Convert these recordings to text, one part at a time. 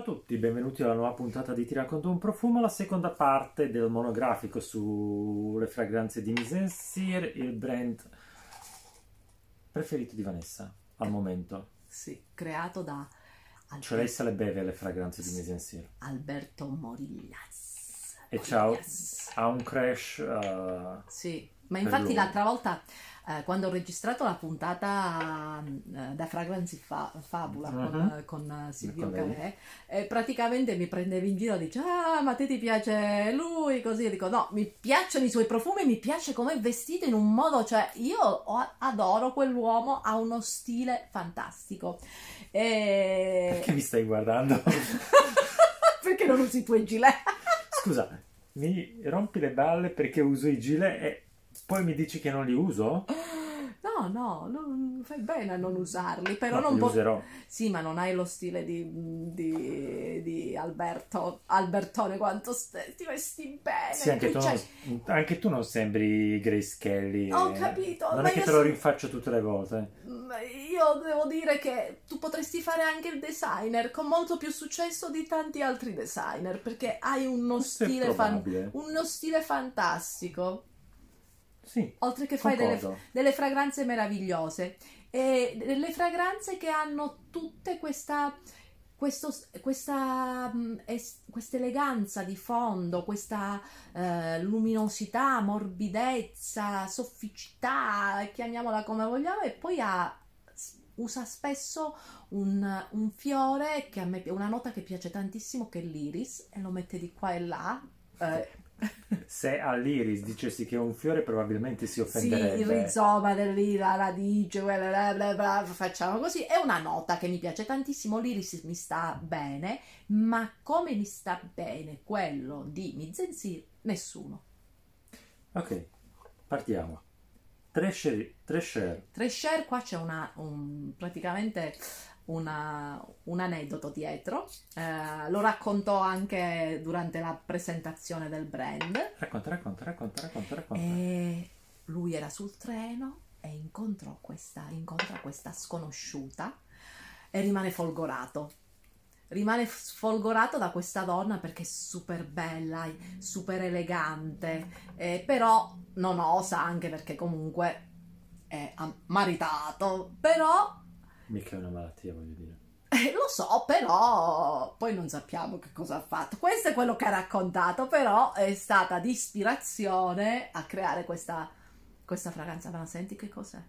Ciao a tutti, benvenuti alla nuova puntata di Ti racconto un profumo, la seconda parte del monografico sulle fragranze di Mise en Cire, il brand preferito di Vanessa al momento. Sì, creato da Cioè lei se le beve le fragranze di Mise en Cire. Alberto Morillas. E ciao, ha un crash uh, Sì, ma infatti l'altra volta eh, quando ho registrato la puntata eh, da Fragrancy Fa- Fabula con, Mhm. eh, con eh, Silvio. Calè, eh, praticamente mi prendevi in giro e dice ah ma a te ti piace lui così io dico no mi piacciono i suoi profumi mi piace come è vestito in un modo cioè io adoro quell'uomo ha uno stile fantastico e... Perché mi stai guardando? perché non usi i tuoi gilet? Scusa, mi rompi le balle perché uso i gilet e poi mi dici che non li uso? No, no, non fai bene a non usarli, però No, non li po- userò. Sì, ma non hai lo stile di, di, di Alberto, Albertone quanto st- ti vesti bene. Sì, anche tu, cioè- non, anche tu non sembri Grace Kelly. Ho eh. capito, Non ma è che te lo rinfaccio tutte le volte. Io devo dire che tu potresti fare anche il designer con molto più successo di tanti altri designer perché hai uno stile, fan- uno stile fantastico. Sì, Oltre che fai delle, delle fragranze meravigliose e delle fragranze che hanno tutte questa questo- questa es- questa eleganza di fondo, questa eh, luminosità, morbidezza, sofficità, chiamiamola come vogliamo, e poi ha, usa spesso un, un fiore che a me una nota che piace tantissimo che è l'iris e lo mette di qua e là. eh, Se all'iris dicessi che è un fiore, probabilmente si Sì, offenderebbe. il rizoma dell'ira, la radice, bla bla bla facciamo così. È una nota che mi piace tantissimo. L'iris mi sta bene, ma come mi sta bene quello di Mizenzir, nessuno. Ok, partiamo. Treasure, treasure. Treasure, qua c'è una, un- praticamente una- un aneddoto dietro. Eh, lo raccontò anche durante la presentazione del brand. Racconta, racconta, racconta, racconta, racconta. E lui era sul treno e incontrò questa, incontra questa sconosciuta e rimane folgorato. Rimane f- folgorato da questa donna perché è super bella, super elegante, eh, però non osa anche perché comunque è maritato. Però Mica è una malattia, voglio dire. eh, lo so, però poi non sappiamo che cosa ha fatto. Questo è quello che ha raccontato, però è stata di ispirazione a creare questa, questa fragranza. Ma senti che cos'è?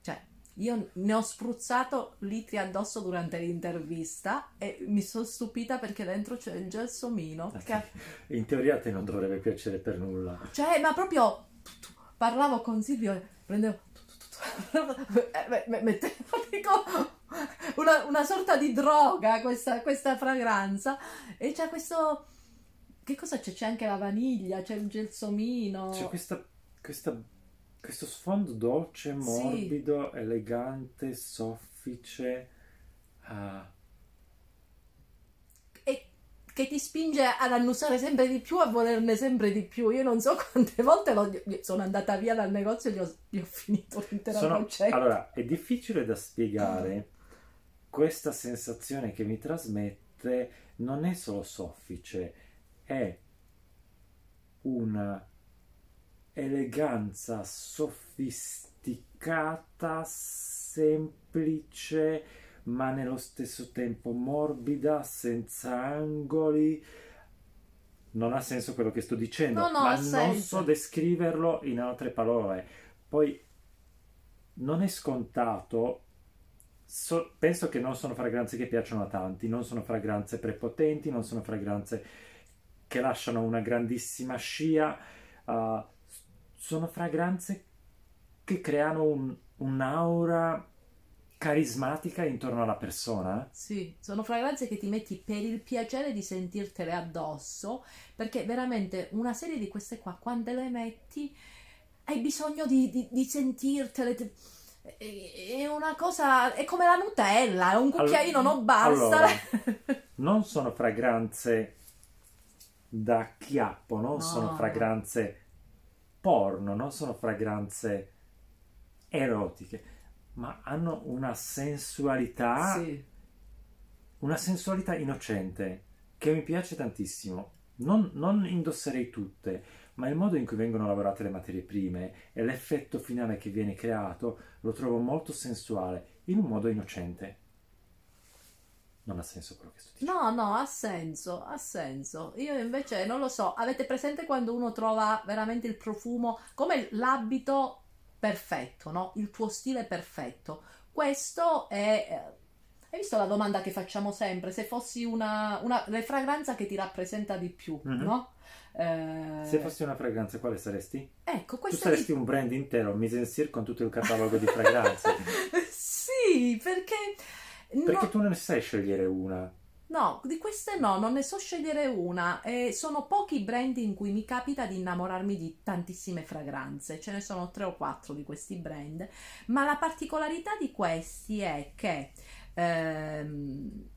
Cioè, io ne ho spruzzato litri addosso durante l'intervista e mi sono stupita perché dentro c'è il gelsomino. Che, In teoria a te non dovrebbe piacere per nulla. cioè, ma proprio parlavo con Silvio e prendevo mettevo dico, una, una sorta di droga questa, questa fragranza e c'è questo che cosa c'è? C'è anche la vaniglia, c'è il gelsomino. C'è questa, questa- questo sfondo dolce, morbido, elegante, soffice. e che ti spinge ad annusare sempre di più, a volerne sempre di più. Io non so quante volte sono andata via dal negozio e gli ho, gli ho finito l'intera sono- boccetta. allora, è difficile da spiegare questa sensazione che mi trasmette. Non è solo soffice, è una eleganza sofisticata, semplice, ma nello stesso tempo morbida, senza angoli. Non ha senso quello che sto dicendo, No, no, ma non senso. so descriverlo in altre parole. Poi non è scontato. so- penso che non sono fragranze che piacciono a tanti, non sono fragranze prepotenti, non sono fragranze che lasciano una grandissima scia. uh, sono fragranze che creano un- un'aura carismatica intorno alla persona. Sì, sono fragranze che ti metti per il piacere di sentirtele addosso, perché veramente una serie di queste qua, quando le metti, hai bisogno di, di- di sentirtele. È una cosa, è come la Nutella, è un cucchiaino, non basta. allora, non sono fragranze da chiappo, non No. sono fragranze porno, non sono fragranze erotiche, ma hanno una sensualità, Sì, una sensualità innocente che mi piace tantissimo. Non, non indosserei tutte, ma il modo in cui vengono lavorate le materie prime e l'effetto finale che viene creato lo trovo molto sensuale, in un modo innocente. Non ha senso quello che sto dicendo. No, no, ha senso, ha senso. Io invece non lo so. Avete presente quando uno trova veramente il profumo, come l'abito perfetto, no? Il tuo stile perfetto. Questo è. eh, Hai visto la domanda che facciamo sempre? Se fossi una, una la fragranza che ti rappresenta di più, Mhm. no? Eh, Se fossi una fragranza, quale saresti? Ecco, Tu saresti un brand intero, mise en scire con tutto il catalogo di fragranze. sì, perché. Perché no- tu non ne sai scegliere una. No, di queste no, non ne so scegliere una. E sono pochi brand in cui mi capita di innamorarmi di tantissime fragranze. Ce ne sono tre o quattro di questi brand. Ma la particolarità di questi è che ehm,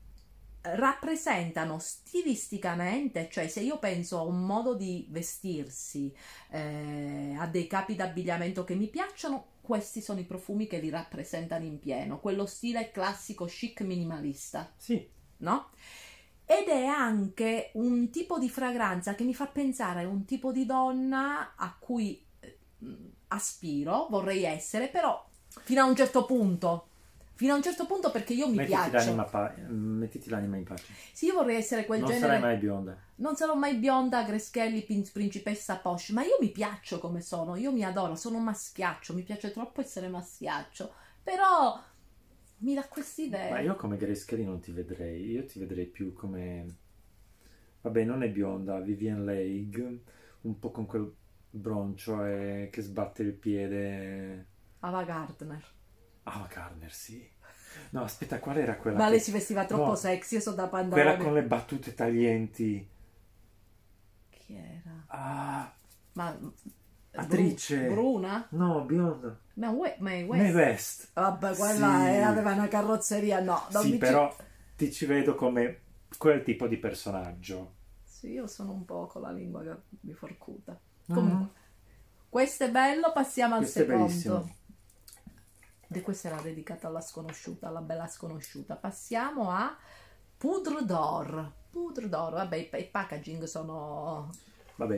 rappresentano stilisticamente, cioè se io penso a un modo di vestirsi, eh, a dei capi d'abbigliamento che mi piacciono, questi sono i profumi che li rappresentano in pieno. Quello stile classico chic minimalista Sì, no? Ed è anche un tipo di fragranza che mi fa pensare a un tipo di donna a cui eh, aspiro, vorrei essere, però fino a un certo punto. Fino a un certo punto perché io mi mettiti piaccio. l'anima, pa- mettiti l'anima in pace. Sì, io vorrei essere quel non genere. sarai mai bionda. Non sarò mai bionda, Greschelli, pin- principessa Posh, ma io mi piaccio come sono, io mi adoro, sono un maschiaccio, mi piace troppo essere maschiaccio, però mi dà quest'idea. Ma io come Grace Kelly non ti vedrei, io ti vedrei più come... Vabbè, non è bionda, Vivian Leigh, un po' con quel broncio e che sbatte il piede. Ava Gardner. Ah, Garner, sì. No, aspetta, qual era quella? Ma che- lei si vestiva troppo No. sexy, io sono da Quella pantalone. con le battute taglienti. Chi era? Ah, Ma Attrice. Bru- Bruna? no, bionda. Ma Mae West. West. Vabbè, quella Sì. aveva una carrozzeria, no. non Sì, mi ci- però ti ci vedo come quel tipo di personaggio. Sì, io sono un po' con la lingua che mi forcuta. Mhm. Comunque, questo è bello, passiamo al Questo è secondo. bellissimo. E questa era dedicata alla sconosciuta, alla bella sconosciuta. Passiamo a Poudre d'Or. Poudre d'Or, vabbè, i, packaging sono... Vabbè,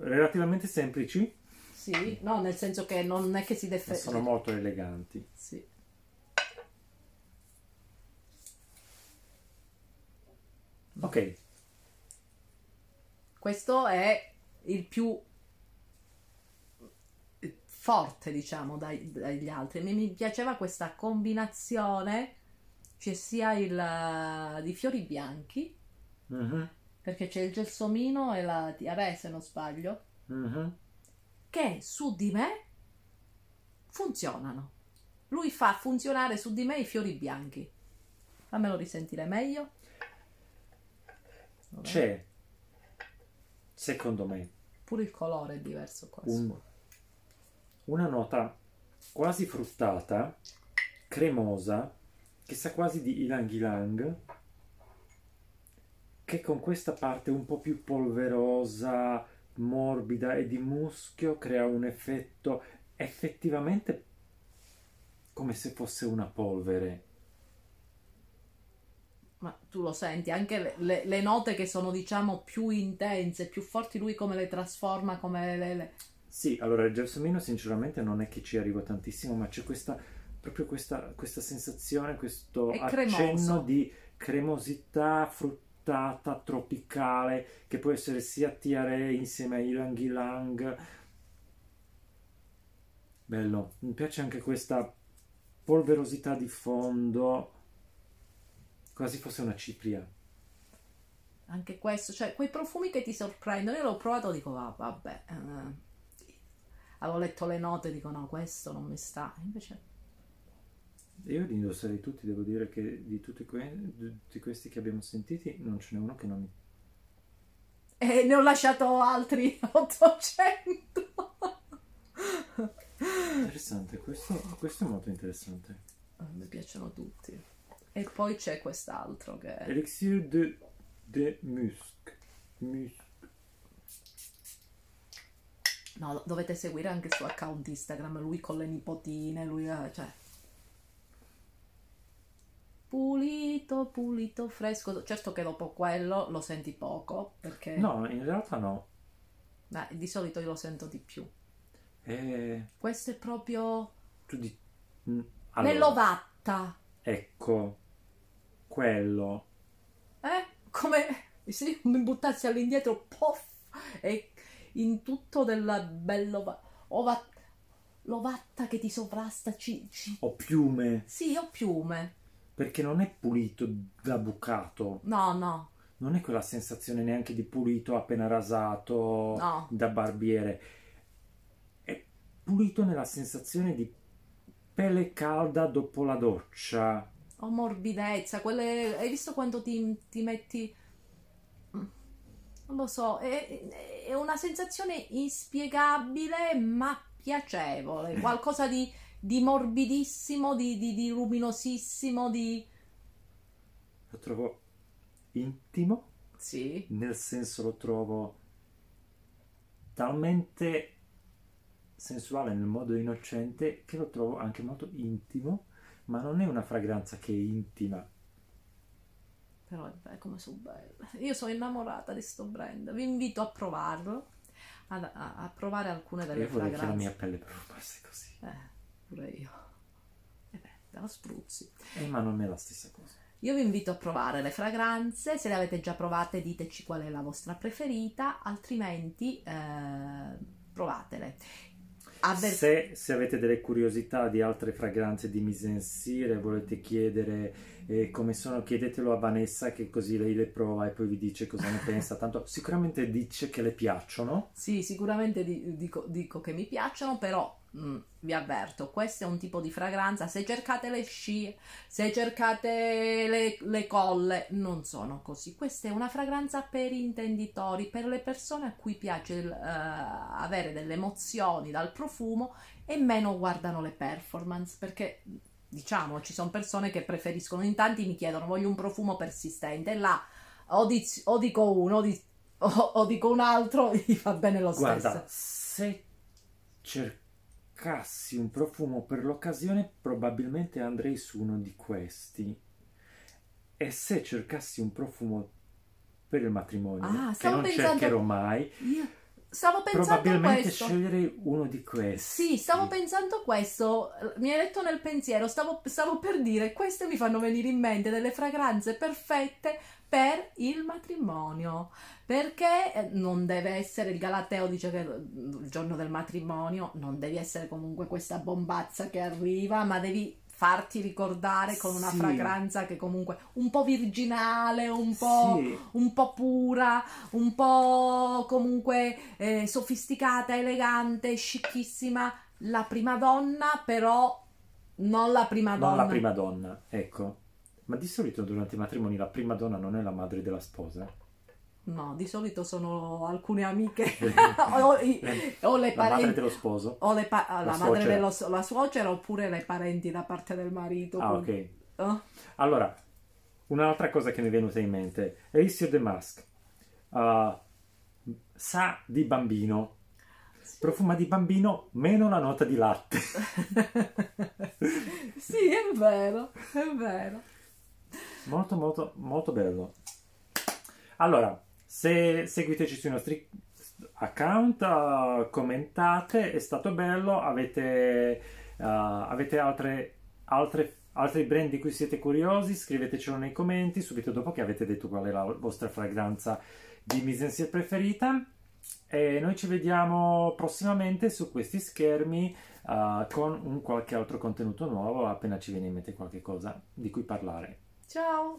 relativamente semplici, Sì, no, nel senso che non è che si ma sono molto eleganti. Sì. Ok, Questo è il più forte, diciamo, dai- dagli altri. Mi, mi piaceva questa combinazione, c'è sia il eh, di fiori bianchi, Mhm, perché c'è il gelsomino e la tiare, se non sbaglio, mhm. che su di me funzionano. Lui fa funzionare su di me i fiori bianchi. Fammelo risentire meglio. Dov'è? C'è, secondo me, Pure il colore è diverso qua. un- una nota quasi fruttata, cremosa, che sa quasi di ilang ilang, che con questa parte un po' più polverosa, morbida e di muschio crea un effetto effettivamente come se fosse una polvere. Ma tu lo senti, anche le, le- le note che sono diciamo più intense, più forti, lui come le trasforma, come le... le- Sì, allora il gelsomino sinceramente non è che ci arrivo tantissimo, ma c'è questa proprio questa, questa sensazione, questo accenno di cremosità fruttata, tropicale, che può essere sia tiare insieme a ilang ilang. Bello, mi piace anche questa polverosità di fondo, quasi fosse una cipria. Anche questo, cioè quei profumi che ti sorprendono. Io l'ho provato e dico, va, vabbè. eh. Avevo letto le note e dico, no, questo non mi sta. Invece, Io li indosserei tutti, devo dire che di tutti, que- di tutti questi che abbiamo sentiti non ce n'è uno che non mi... e ne ho lasciato altri 800. Interessante, questo, questo è molto interessante. Eh, Mi piacciono tutti. E poi c'è quest'altro che è... Elixir de, de Musc. Musc. No, dovete seguire anche il suo account Instagram, lui con le nipotine, lui... eh, cioè... pulito, pulito, fresco. Certo che dopo quello lo senti poco, perché No, in realtà no. Beh, di solito io lo sento di più. Eh, Questo è proprio tu di... mm, allora, nell'ovatta, ecco, quello. eh? Come se mi buttassi all'indietro, poff, e in tutto del bello ova- l'ovatta che ti sovrasta, ci, ci- O piume, sì, ho piume. Perché non è pulito da bucato. No, no, Non è quella sensazione neanche di pulito appena rasato no. da barbiere. È pulito nella sensazione di pelle calda dopo la doccia. Ho morbidezza, quelle... Hai visto quando ti, ti metti... Non lo so, è, è una sensazione inspiegabile ma piacevole, qualcosa di, di morbidissimo, di, di, di luminosissimo, di... Lo trovo intimo, Sì, nel senso lo trovo talmente sensuale nel modo innocente che lo trovo anche molto intimo, ma non è una fragranza che è intima. però è bello, come sono bella. Io sono innamorata di sto brand, vi invito a provarlo, a, a provare alcune delle Io vorrei che la fragranze. mia pelle profumasse così. Eh, pure io. E beh, te la spruzzi. Eh, ma non è la stessa cosa. Io vi invito a provare le fragranze, se le avete già provate diteci qual è la vostra preferita, altrimenti eh, provatele. Avver- Se, se avete delle curiosità di altre fragranze di mise en cire, volete chiedere eh, come sono, chiedetelo a Vanessa che così lei le prova e poi vi dice cosa ne pensa. Tanto sicuramente dice che le piacciono. Sì, sicuramente di- dico, dico che mi piacciono, però mm, vi avverto, questo è un tipo di fragranza, se cercate le scie, se cercate le, le colle, non sono così. Questa è una fragranza per intenditori, per le persone a cui piace il, eh, avere delle emozioni dal profumo e meno guardano le performance, perché diciamo ci sono persone che preferiscono, in tanti mi chiedono voglio un profumo persistente, là o, diz- o dico uno o, di- o- o dico un altro, gli fa bene lo stesso. Guarda, se cercassi un profumo per l'occasione, probabilmente andrei su uno di questi. E se cercassi un profumo per il matrimonio, Ah, che non pensando- cercherò mai, Io stavo pensando a probabilmente questo. sceglierei uno di questi. Sì, stavo pensando a questo, mi hai letto nel pensiero, stavo, stavo per dire, queste mi fanno venire in mente delle fragranze perfette per il matrimonio, perché eh, non deve essere, il Galateo dice che il giorno del matrimonio non devi essere comunque questa bombazza che arriva, ma devi farti ricordare con una Sì. fragranza che comunque un po' virginale, un po' Sì, un po' pura, un po' comunque eh, sofisticata, elegante, scicchissima. La prima donna, però non la prima donna. non la prima donna, ecco. Ma di solito durante i matrimoni la prima donna non è la madre della sposa. No, di solito sono alcune amiche o, i- o le La madre parenti. dello sposo. O le pa- la, La madre suocera. dello la suocera oppure le parenti da parte del marito. Ah, quindi- ok. Oh, Allora, un'altra cosa che mi è venuta in mente. Elixir de Mask. Uh, sa di bambino. Profuma di bambino meno la nota di latte. sì, è vero, è vero. molto molto molto bello. Allora, se seguiteci sui nostri account, uh, commentate, è stato bello, avete, uh, avete altre, altre, altri brand di cui siete curiosi, scrivetecelo nei commenti subito dopo che avete detto qual è la vostra fragranza di mise preferita. E noi ci vediamo prossimamente su questi schermi uh, con un qualche altro contenuto nuovo appena ci viene in mente qualche cosa di cui parlare. Ciao.